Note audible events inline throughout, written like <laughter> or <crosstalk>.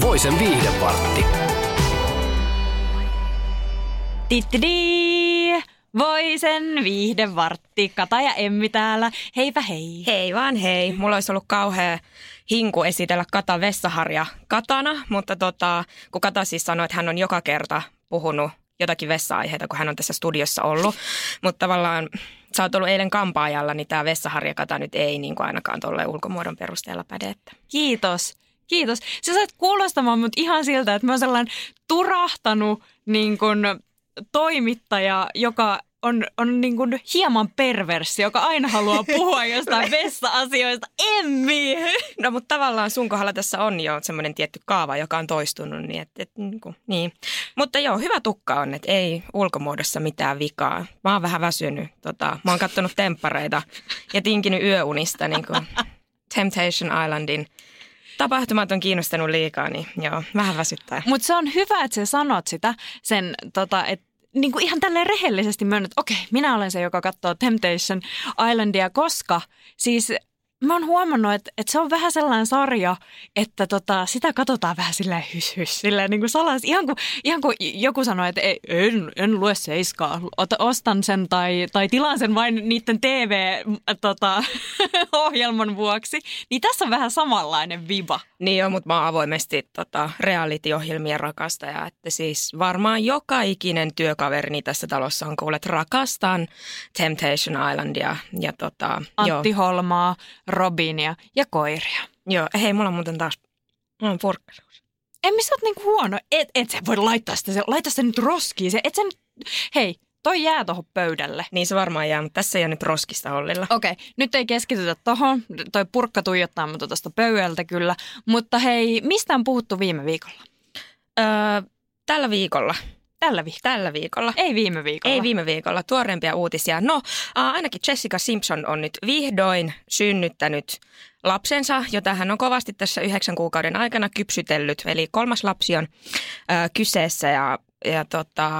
Voisen viihdevartti. Tittidi! Voisen viihdevartti. Kata ja Emmi täällä. Heipä hei. Hei vaan hei. Mulla olisi ollut kauhea hinku esitellä Kata Vessaharja Katana, mutta tota, kun Kata siis sanoi, että hän on joka kerta puhunut jotakin vessa-aiheita, kun hän on tässä studiossa ollut. Mutta tavallaan sä oot ollut eilen kampaajalla, niin tämä vessaharjakata nyt ei niin kuin ainakaan tuolle ulkomuodon perusteella päde. Että. Kiitos. Kiitos. Sä saat kuulostamaan mut ihan siltä, että mä oon sellainen turahtanut niin kun, toimittaja, joka on, on niin kuin hieman perverssi, joka aina haluaa <laughs> puhua jostain vessa-asioista. Emmi! No mutta tavallaan sun kohdalla tässä on jo semmoinen tietty kaava, joka on toistunut. Niin, et, et, niin, kuin, niin. Mutta joo, hyvä tukka on, että ei ulkomuodossa mitään vikaa. Mä oon vähän väsynyt. Tota, mä oon kattonut temppareita ja tinkinyt yöunista niin kuin <laughs> Temptation Islandin tapahtumat on kiinnostanut liikaa, niin joo, vähän väsyttää. Mutta se on hyvä, että sä sanot sitä, sen, tota, että niin kuin ihan tälleen rehellisesti myönnät, että okei, minä olen se, joka katsoo Temptation Islandia, koska siis mä oon huomannut, että, että se on vähän sellainen sarja, että tota, sitä katsotaan vähän silleen hys, hys silleen niin kuin salas. Ihan kuin, ihan kuin joku sanoi, että ei, en, en lue seiskaa, Ota, ostan sen tai, tai tilaan sen vain niiden TV-ohjelman <laughs> vuoksi. Niin tässä on vähän samanlainen viba. Niin joo, mutta mä oon avoimesti tota, reality-ohjelmien rakastaja. Että siis varmaan joka ikinen työkaverini tässä talossa on kuullut, että rakastan Temptation Islandia. Ja tota, Antti joo. Holmaa, Robinia ja koiria. Joo, hei, mulla on muuten taas, mulla on purkkaisuus. En missä oot niinku huono. Et, et sä voi laittaa sitä, se, laita sitä nyt roskiin. Se, et sä nyt, hei, toi jää tuohon pöydälle. Niin se varmaan jää, mutta tässä ei ole nyt roskista hollilla. Okei, okay, nyt ei keskitytä tohon. Toi purkka tuijottaa mutta tuosta pöydältä kyllä. Mutta hei, mistä on puhuttu viime viikolla? Öö, tällä viikolla. Tällä viikolla. Tällä viikolla. Ei viime viikolla. Ei viime viikolla. Tuoreempia uutisia. No, äh, ainakin Jessica Simpson on nyt vihdoin synnyttänyt lapsensa, jota hän on kovasti tässä yhdeksän kuukauden aikana kypsytellyt. Eli kolmas lapsi on äh, kyseessä ja ja tota,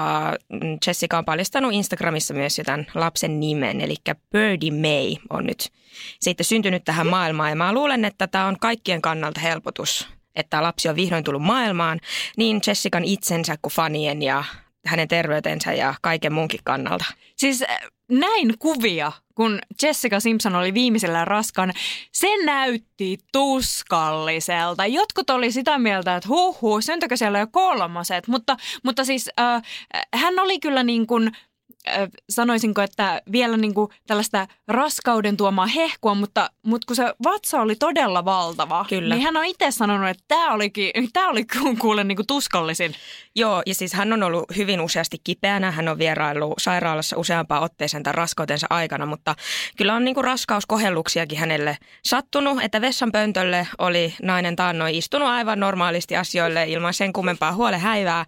Jessica on paljastanut Instagramissa myös jo tämän lapsen nimen, eli Birdie May on nyt sitten syntynyt tähän maailmaan. Ja mä luulen, että tämä on kaikkien kannalta helpotus, että lapsi on vihdoin tullut maailmaan, niin Jessican itsensä kuin fanien ja hänen terveytensä ja kaiken muunkin kannalta. Siis äh, näin kuvia, kun Jessica Simpson oli viimeisellä raskaana. Se näytti tuskalliselta. Jotkut oli sitä mieltä, että huh huh, syntykö siellä jo kolmoset. Mutta, mutta siis äh, hän oli kyllä niin kuin sanoisinko, että vielä niin kuin tällaista raskauden tuomaa hehkua, mutta, mutta kun se vatsa oli todella valtava, Kyllä. niin hän on itse sanonut, että tämä, olikin, <laughs> tämä oli kuule niin kuin tuskallisin. Joo, ja siis hän on ollut hyvin useasti kipeänä. Hän on vieraillut sairaalassa useampaan otteeseen tämän raskautensa aikana, mutta kyllä on niin kuin raskauskohelluksiakin hänelle sattunut, että vessanpöntölle oli nainen taannoin istunut aivan normaalisti asioille ilman sen kummempaa huolehäivää.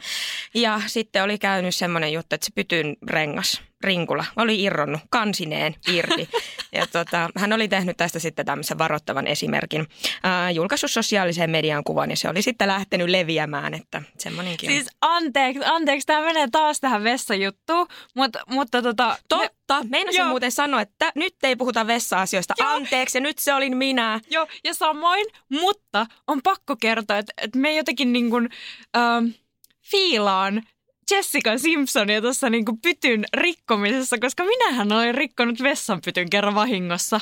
Ja sitten oli käynyt semmoinen juttu, että se pytyn rengas rinkula oli irronnut kansineen irti. <laughs> Ja tota, hän oli tehnyt tästä sitten tämmöisen varoittavan esimerkin. Ää, julkaissut sosiaaliseen median kuvan ja se oli sitten lähtenyt leviämään, että semmoinenkin Siis anteeksi, anteeksi, tämä menee taas tähän vessajuttuun, mutta, mutta tota... Totta, meinasin Joo. muuten sanoa, että nyt ei puhuta vessa-asioista. Joo. Anteeksi, ja nyt se olin minä. Joo, ja samoin, mutta on pakko kertoa, että, että me jotenkin niin kuin, ähm, fiilaan Jessica Simpsonia tuossa niin kuin pytyn rikkomisessa, koska minähän olen rikkonut vessanpytyn kerran vahingossa.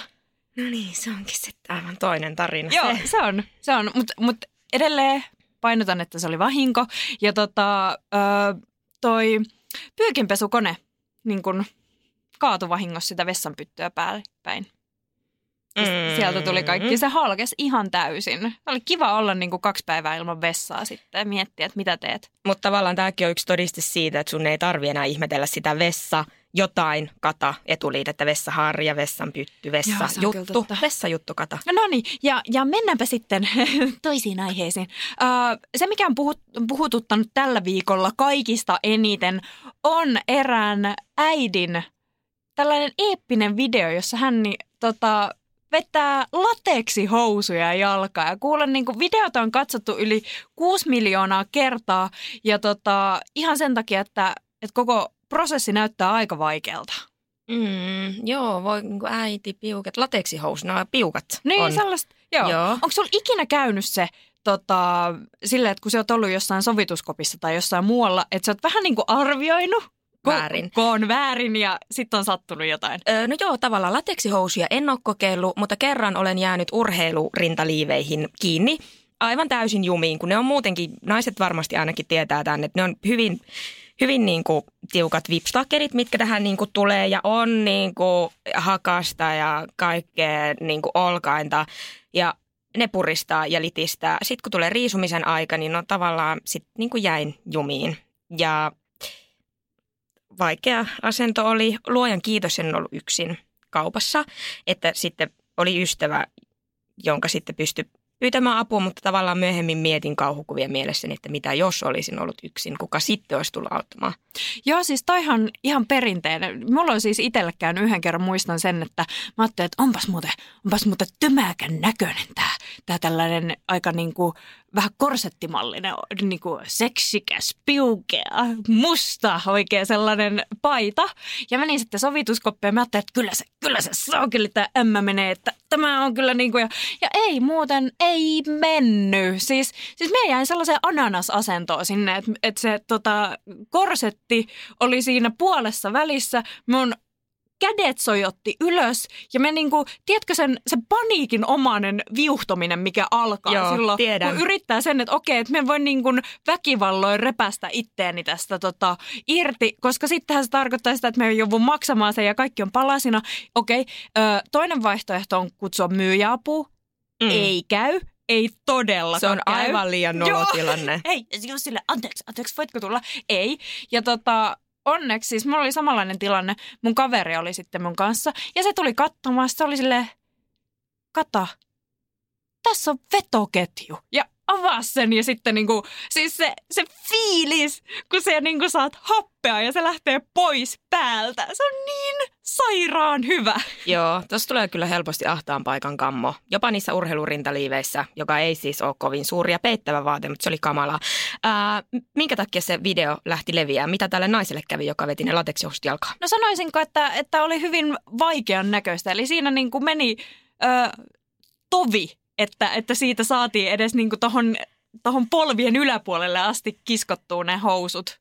No niin, se onkin sitten aivan toinen tarina. Joo, Se. se on, se on. Mutta mut edelleen painotan, että se oli vahinko. Ja tota, ö, toi pyykinpesukone niin kun kaatui vahingossa sitä vessanpyttyä päälle päin. Mm. Sieltä tuli kaikki. Se halkesi ihan täysin. Oli kiva olla niin kuin kaksi päivää ilman vessaa sitten ja miettiä, että mitä teet. Mutta tavallaan tämäkin on yksi todiste siitä, että sun ei tarvi enää ihmetellä sitä vessa jotain kata, etuliitettä, vessaharja, vessanpytty, Joo, se on kyllä vessajuttu, kata. No niin, ja, ja mennäänpä sitten <laughs> toisiin aiheisiin. Öö, se, mikä on puhut, puhututtanut tällä viikolla kaikista eniten, on erään äidin tällainen eeppinen video, jossa hän niin, tota, vetää lateksihousuja jalkaa. Ja kuulen, niin kuin videota on katsottu yli 6 miljoonaa kertaa ja tota, ihan sen takia, että, että koko prosessi näyttää aika vaikealta. Mm, joo, voi niin kuin äiti, piukat, lateksihousu, nämä piukat Niin, on. sellaista. Joo. Joo. Onko sulla ikinä käynyt se tota, silleen, että kun sä oot ollut jossain sovituskopissa tai jossain muualla, että sä oot vähän niin kuin arvioinut, kun, Väärin. kun on väärin ja sitten on sattunut jotain. Öö, no joo, tavallaan lateksihousuja en ole kokeillut, mutta kerran olen jäänyt urheilurintaliiveihin kiinni aivan täysin jumiin, kun ne on muutenkin, naiset varmasti ainakin tietää tämän, että ne on hyvin, hyvin niin kuin tiukat vipstakkerit, mitkä tähän niin kuin tulee ja on niin kuin hakasta ja kaikkea niin kuin olkainta ja ne puristaa ja litistää. Sitten kun tulee riisumisen aika, niin no tavallaan sit niin kuin jäin jumiin ja vaikea asento oli. Luojan kiitos, en ollut yksin kaupassa, että sitten oli ystävä, jonka sitten pystyi pyytämään apua, mutta tavallaan myöhemmin mietin kauhukuvia mielessäni, että mitä jos olisin ollut yksin, kuka sitten olisi tullut auttamaan. Joo, siis toihan ihan perinteinen. Mulla on siis itselle käynyt yhden kerran, muistan sen, että mä ajattelin, että onpas muuten, onpas muuten tymäkän näköinen tämä, tämä tällainen aika niin kuin, vähän korsettimallinen, niin kuin seksikäs, piukea, musta oikein sellainen paita. Ja menin sitten sovituskoppiin ja mä ajattelin, että kyllä se, kyllä se saakeli tämä ämmä menee, että tämä on kyllä niin kuin, ja, ja ei muuten, ei mennyt. Siis, siis me jäin sellaiseen ananasasentoon sinne, että, että se tota, korsetti oli siinä puolessa välissä. Mun kädet sojotti ylös ja me niinku, tiedätkö sen, se paniikin omainen viuhtominen, mikä alkaa Joo, silloin, tiedän. kun yrittää sen, että okei, että me voin niinku väkivalloin repästä itteeni tästä tota, irti, koska sittenhän se tarkoittaa sitä, että me joudun maksamaan sen ja kaikki on palasina. Okei, ö, toinen vaihtoehto on kutsua myyjäapua. Mm. Ei käy, ei todellakaan Se on käy. aivan liian nolotilanne. <laughs> Ei, just sille, anteeksi, anteeksi, voitko tulla? Ei. Ja tota, onneksi siis mulla oli samanlainen tilanne. Mun kaveri oli sitten mun kanssa ja se tuli katsomaan. Se oli silleen, kata, tässä on vetoketju. Ja avaa sen ja sitten niinku, siis se, se fiilis, kun se niinku saat happea ja se lähtee pois päältä. Se on niin sairaan hyvä. Joo, tuossa tulee kyllä helposti ahtaan paikan kammo. Jopa niissä urheilurintaliiveissä, joka ei siis ole kovin suuri ja peittävä vaate, mutta se oli kamala. Ää, minkä takia se video lähti leviämään? Mitä tälle naiselle kävi, joka veti ne lateksihousut jalkaan? No sanoisinko, että, että oli hyvin vaikean näköistä. Eli siinä niin kuin meni ö, tovi, että, että siitä saatiin edes niin kuin tohon, tohon polvien yläpuolelle asti kiskottua ne housut.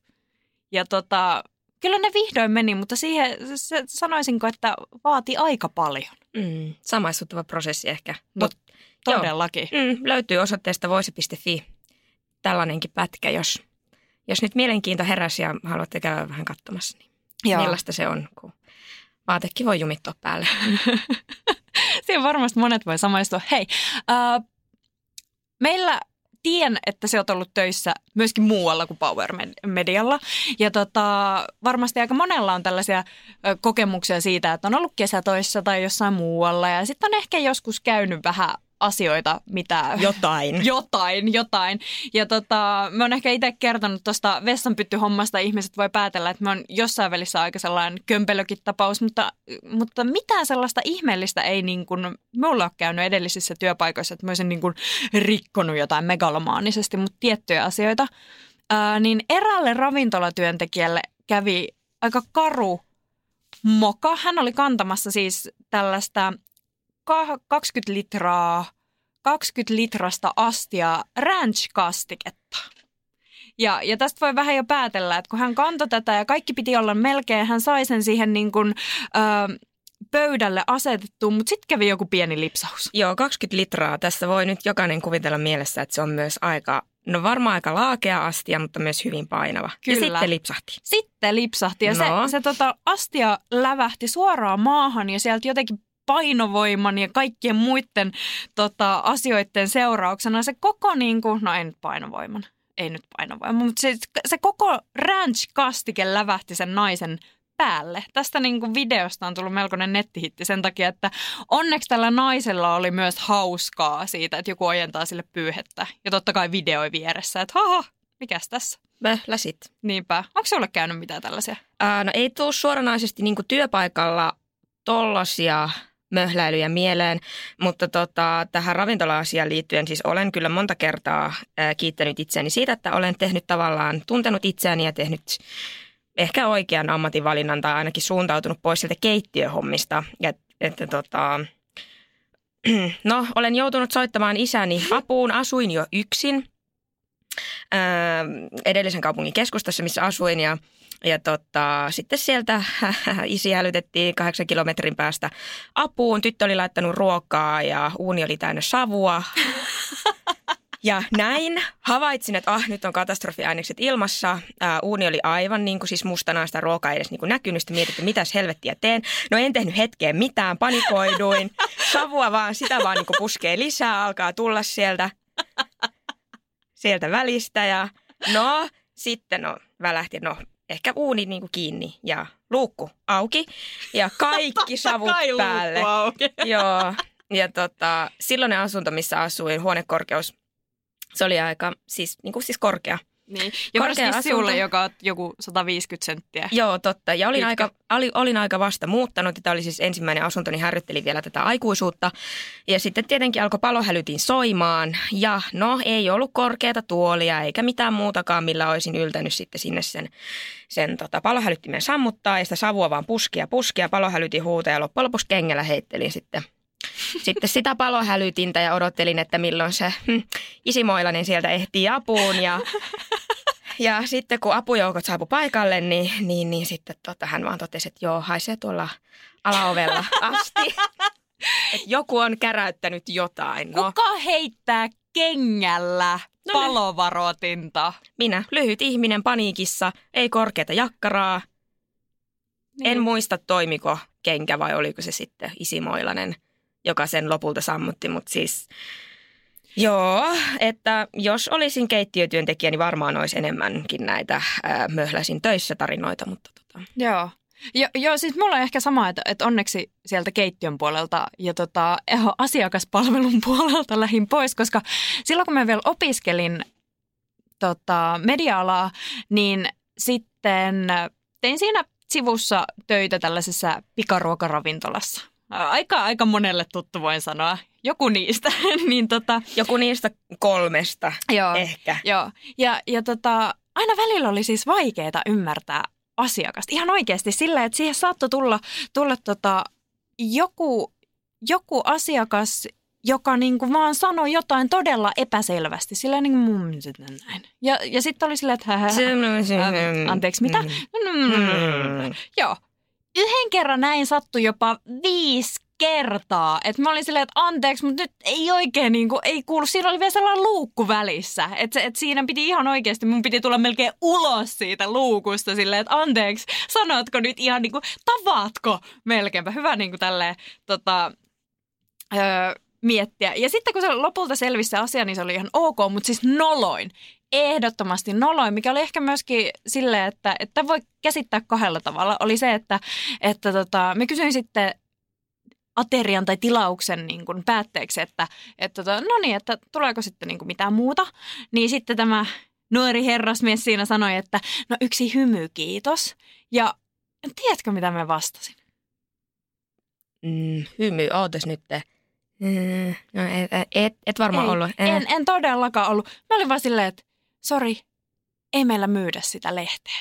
Ja tota, kyllä ne vihdoin meni, mutta siihen sanoisinko, että vaati aika paljon. Mm, samaistuttava prosessi ehkä. No, Mut, joo. Todellakin. Mm, löytyy osoitteesta voisi.fi tällainenkin pätkä, jos, jos nyt mielenkiinto heräsi ja haluatte käydä vähän katsomassa, niin Joo. millaista se on, kun vaatekin voi jumittua päälle. <laughs> Siihen varmasti monet voi samaistua. Hei, äh, meillä tien, että se on ollut töissä myöskin muualla kuin Power Med- Medialla. Ja tota, varmasti aika monella on tällaisia kokemuksia siitä, että on ollut kesätoissa tai jossain muualla. Ja sitten on ehkä joskus käynyt vähän asioita, mitä... Jotain. <laughs> Jotain, jotain. Ja tota, mä oon ehkä itse kertonut tuosta vessanpyttyhommasta. Ihmiset voi päätellä, että mä oon jossain välissä aika sellainen kömpelökin tapaus, mutta, mutta mitään sellaista ihmeellistä ei niin kuin, mulla ole käynyt edellisissä työpaikoissa, että mä olisin niin kuin rikkonut jotain megalomaanisesti, mutta tiettyjä asioita. Ää, niin eräälle ravintolatyöntekijälle kävi aika karu moka. Hän oli kantamassa siis tällaista 20 litraa, 20 litrasta astia ranch-kastiketta. Ja, ja tästä voi vähän jo päätellä, että kun hän kantoi tätä ja kaikki piti olla melkein, hän sai sen siihen niin kuin, ö, pöydälle asetettu, mutta sitten kävi joku pieni lipsaus. Joo, 20 litraa. Tässä voi nyt jokainen kuvitella mielessä, että se on myös aika, no varmaan aika laakea astia, mutta myös hyvin painava. Kyllä. Ja sitten lipsahti. Sitten lipsahti ja No. se, se tota, astia lävähti suoraan maahan ja sieltä jotenkin painovoiman ja kaikkien muiden tota, asioiden seurauksena se koko, niin kuin, no ei nyt painovoiman, ei nyt painovoiman, mutta se, se koko ranch-kastike lävähti sen naisen päälle. Tästä niin kuin videosta on tullut melkoinen nettihitti sen takia, että onneksi tällä naisella oli myös hauskaa siitä, että joku ojentaa sille pyyhettä. Ja totta kai videoi vieressä, että haha, mikäs tässä? Möhläsit. Niinpä. Onko sulle käynyt mitään tällaisia? Ää, no ei tuu suoranaisesti niin työpaikalla tollasia möhläilyjä mieleen, mutta tota, tähän ravintola-asiaan liittyen siis olen kyllä monta kertaa kiittänyt itseäni siitä, että olen tehnyt tavallaan, tuntenut itseäni ja tehnyt ehkä oikean ammatinvalinnan tai ainakin suuntautunut pois sieltä keittiöhommista. Ja, että tota, <clears throat> no, olen joutunut soittamaan isäni apuun, asuin jo yksin ää, edellisen kaupungin keskustassa, missä asuin ja ja tota, sitten sieltä <laughs> isi hälytettiin kahdeksan kilometrin päästä apuun. Tyttö oli laittanut ruokaa ja uuni oli täynnä savua. <laughs> Ja näin havaitsin, että ah, nyt on katastrofiainekset ilmassa. Ää, uuni oli aivan niin kuin siis mustana, sitä ruokaa ei edes niin kuin näkynyt. Sitten mietin, että mitäs helvettiä teen. No en tehnyt hetkeen mitään, panikoiduin. <laughs> Savua vaan, sitä vaan niin kuin puskee lisää, alkaa tulla sieltä, sieltä välistä. Ja no, sitten no, välähti, no ehkä uuni niin kuin kiinni ja luukku auki ja kaikki <laughs> savut päälle. auki. <laughs> Joo. Ja tota, silloinen asunto, missä asuin, huonekorkeus, se oli aika siis, niin kuin siis korkea. Niin. Ja Korkea varsinkin sinulle, asunto. joka on joku 150 senttiä. Joo, totta. Ja olin Pitkä. aika, oli, olin aika vasta muuttanut. ja Tämä oli siis ensimmäinen asunto, niin harjoittelin vielä tätä aikuisuutta. Ja sitten tietenkin alkoi palohälytin soimaan. Ja no, ei ollut korkeata tuolia eikä mitään muutakaan, millä olisin yltänyt sitten sinne sen, sen tota, palohälyttimen sammuttaa. Ja sitä savua vaan puskia puskia, palohälytin huuta ja loppujen lopuksi kengällä heittelin sitten sitten sitä palohälytintä ja odottelin, että milloin se hm, isimoilainen sieltä ehtii apuun. Ja, ja sitten kun apujoukot saapu paikalle, niin, niin, niin sitten tota, hän vaan totesi, että joo, haisee tuolla alaovella asti. Et joku on käräyttänyt jotain. No, Kuka heittää kengällä No palovaroitinta? minä, lyhyt ihminen paniikissa, ei korkeata jakkaraa. Niin. En muista toimiko kenkä vai oliko se sitten isimoilainen, joka sen lopulta sammutti, mutta siis joo, että jos olisin keittiötyöntekijä, niin varmaan olisi enemmänkin näitä ää, möhläsin töissä tarinoita, mutta tota, Joo. Jo, joo, siis mulla on ehkä sama, että, että onneksi sieltä keittiön puolelta ja tota, eh, asiakaspalvelun <laughs> puolelta lähin pois, koska silloin kun mä vielä opiskelin tota, media-alaa, niin sitten tein siinä sivussa töitä tällaisessa pikaruokaravintolassa. Aika, aika monelle tuttu voin sanoa. Joku niistä. <laughs> niin tota, joku niistä kolmesta joo. ehkä. Joo, ja, ja tota, aina välillä oli siis vaikeaa ymmärtää asiakasta. Ihan oikeasti sillä, että siihen saattoi tulla, tulla tota, joku, joku asiakas, joka niinku vaan sanoi jotain todella epäselvästi. Sillä niin kuin mun näin. Ja, ja sitten oli silleen, että hä, hä, hä, anteeksi, mitä? Mm. Joo. Yhden kerran näin sattui jopa viisi kertaa. Että mä olin silleen, että anteeksi, mutta nyt ei oikein niin kuin, ei kuulu. Siinä oli vielä sellainen luukku välissä. Että et siinä piti ihan oikeasti, mun piti tulla melkein ulos siitä luukusta silleen, että anteeksi, sanotko nyt ihan niin kuin, tavatko melkeinpä. Hyvä niin kuin tälleen, tota, öö, miettiä. Ja sitten kun se lopulta selvisi se asia, niin se oli ihan ok, mutta siis noloin. Ehdottomasti noloin, mikä oli ehkä myöskin silleen, että, että voi käsittää kahdella tavalla. Oli se, että, että tota, me kysyin sitten aterian tai tilauksen niin kuin päätteeksi, että, että tota, no niin, että tuleeko sitten niin kuin mitään muuta. Niin sitten tämä nuori herrasmies siinä sanoi, että no yksi hymy, kiitos. Ja tiedätkö, mitä mä vastasin? Mm, hymy, ootas nyt. Mm, no, et, et, et varmaan Ei, ollut. En, en todellakaan ollut. Mä olin vaan silleen, että sori, ei meillä myydä sitä lehteä.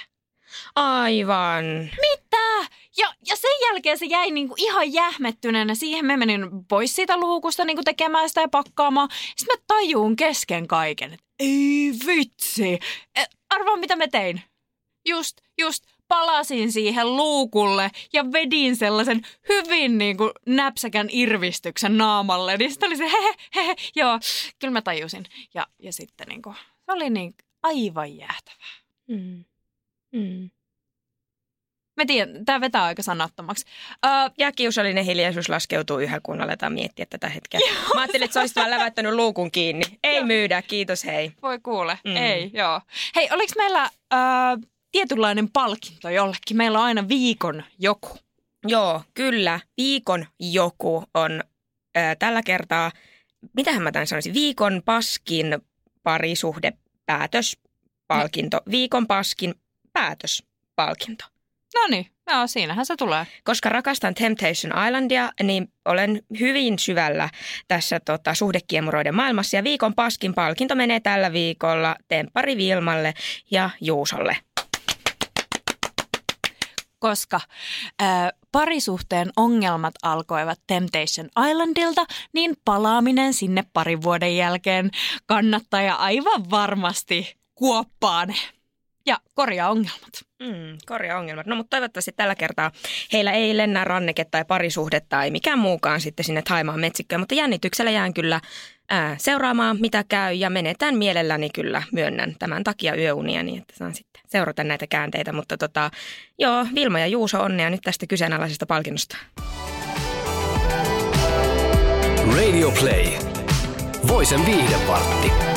Aivan. Mitä? Ja, ja sen jälkeen se jäi niinku ihan jähmettyneenä siihen. Me menin pois siitä luukusta niinku tekemään sitä ja pakkaamaan. Sitten mä tajuun kesken kaiken, että ei vitsi. E, arvaa mitä mä tein? Just, just palasin siihen luukulle ja vedin sellaisen hyvin niin kuin näpsäkän irvistyksen naamalle. Niin sitten oli se he, he, he, joo, kyllä mä tajusin. Ja, ja sitten niin kuin, se oli niin aivan jäätävää. Mm. Mm. Mä tiedän, tämä vetää aika sanattomaksi. Uh, Ja kiusallinen hiljaisuus laskeutuu yhä, kun aletaan miettiä tätä hetkeä. Mä ajattelin, että sä olisit vaan lävättänyt luukun kiinni. Ei myydä, kiitos hei. voi kuule, Mm. mm. ei, joo. Hei, oliko meillä uh, tietynlainen palkinto jollekin. Meillä on aina viikon joku. Joo, kyllä. Viikon joku on ää, tällä kertaa, mitähän mä tämän sanoisin, viikon paskin parisuhdepäätöspalkinto. Viikon paskin päätöspalkinto. No niin, joo, siinähän se tulee. Koska rakastan Temptation Islandia, niin olen hyvin syvällä tässä tota, suhdekiemuroiden maailmassa. Ja viikon paskin palkinto menee tällä viikolla Temppari Vilmalle ja Juusolle. Koska ää, parisuhteen ongelmat alkoivat Temptation Islandilta, niin palaaminen sinne parin vuoden jälkeen kannattaa ja aivan varmasti kuoppaa ne ja korjaa ongelmat. Mm, korjaa ongelmat. No mutta toivottavasti tällä kertaa heillä ei lennä ranneke tai parisuhde tai mikään muukaan sitten sinne Taimaan metsikköön. Mutta jännityksellä jään kyllä ää, seuraamaan, mitä käy ja menetään mielelläni kyllä myönnän tämän takia yöunia, niin että saan sitten seurata näitä käänteitä. Mutta tota, joo, Vilma ja Juuso, onnea nyt tästä kyseenalaisesta palkinnosta. Radio Play. Voisen viihdepartti.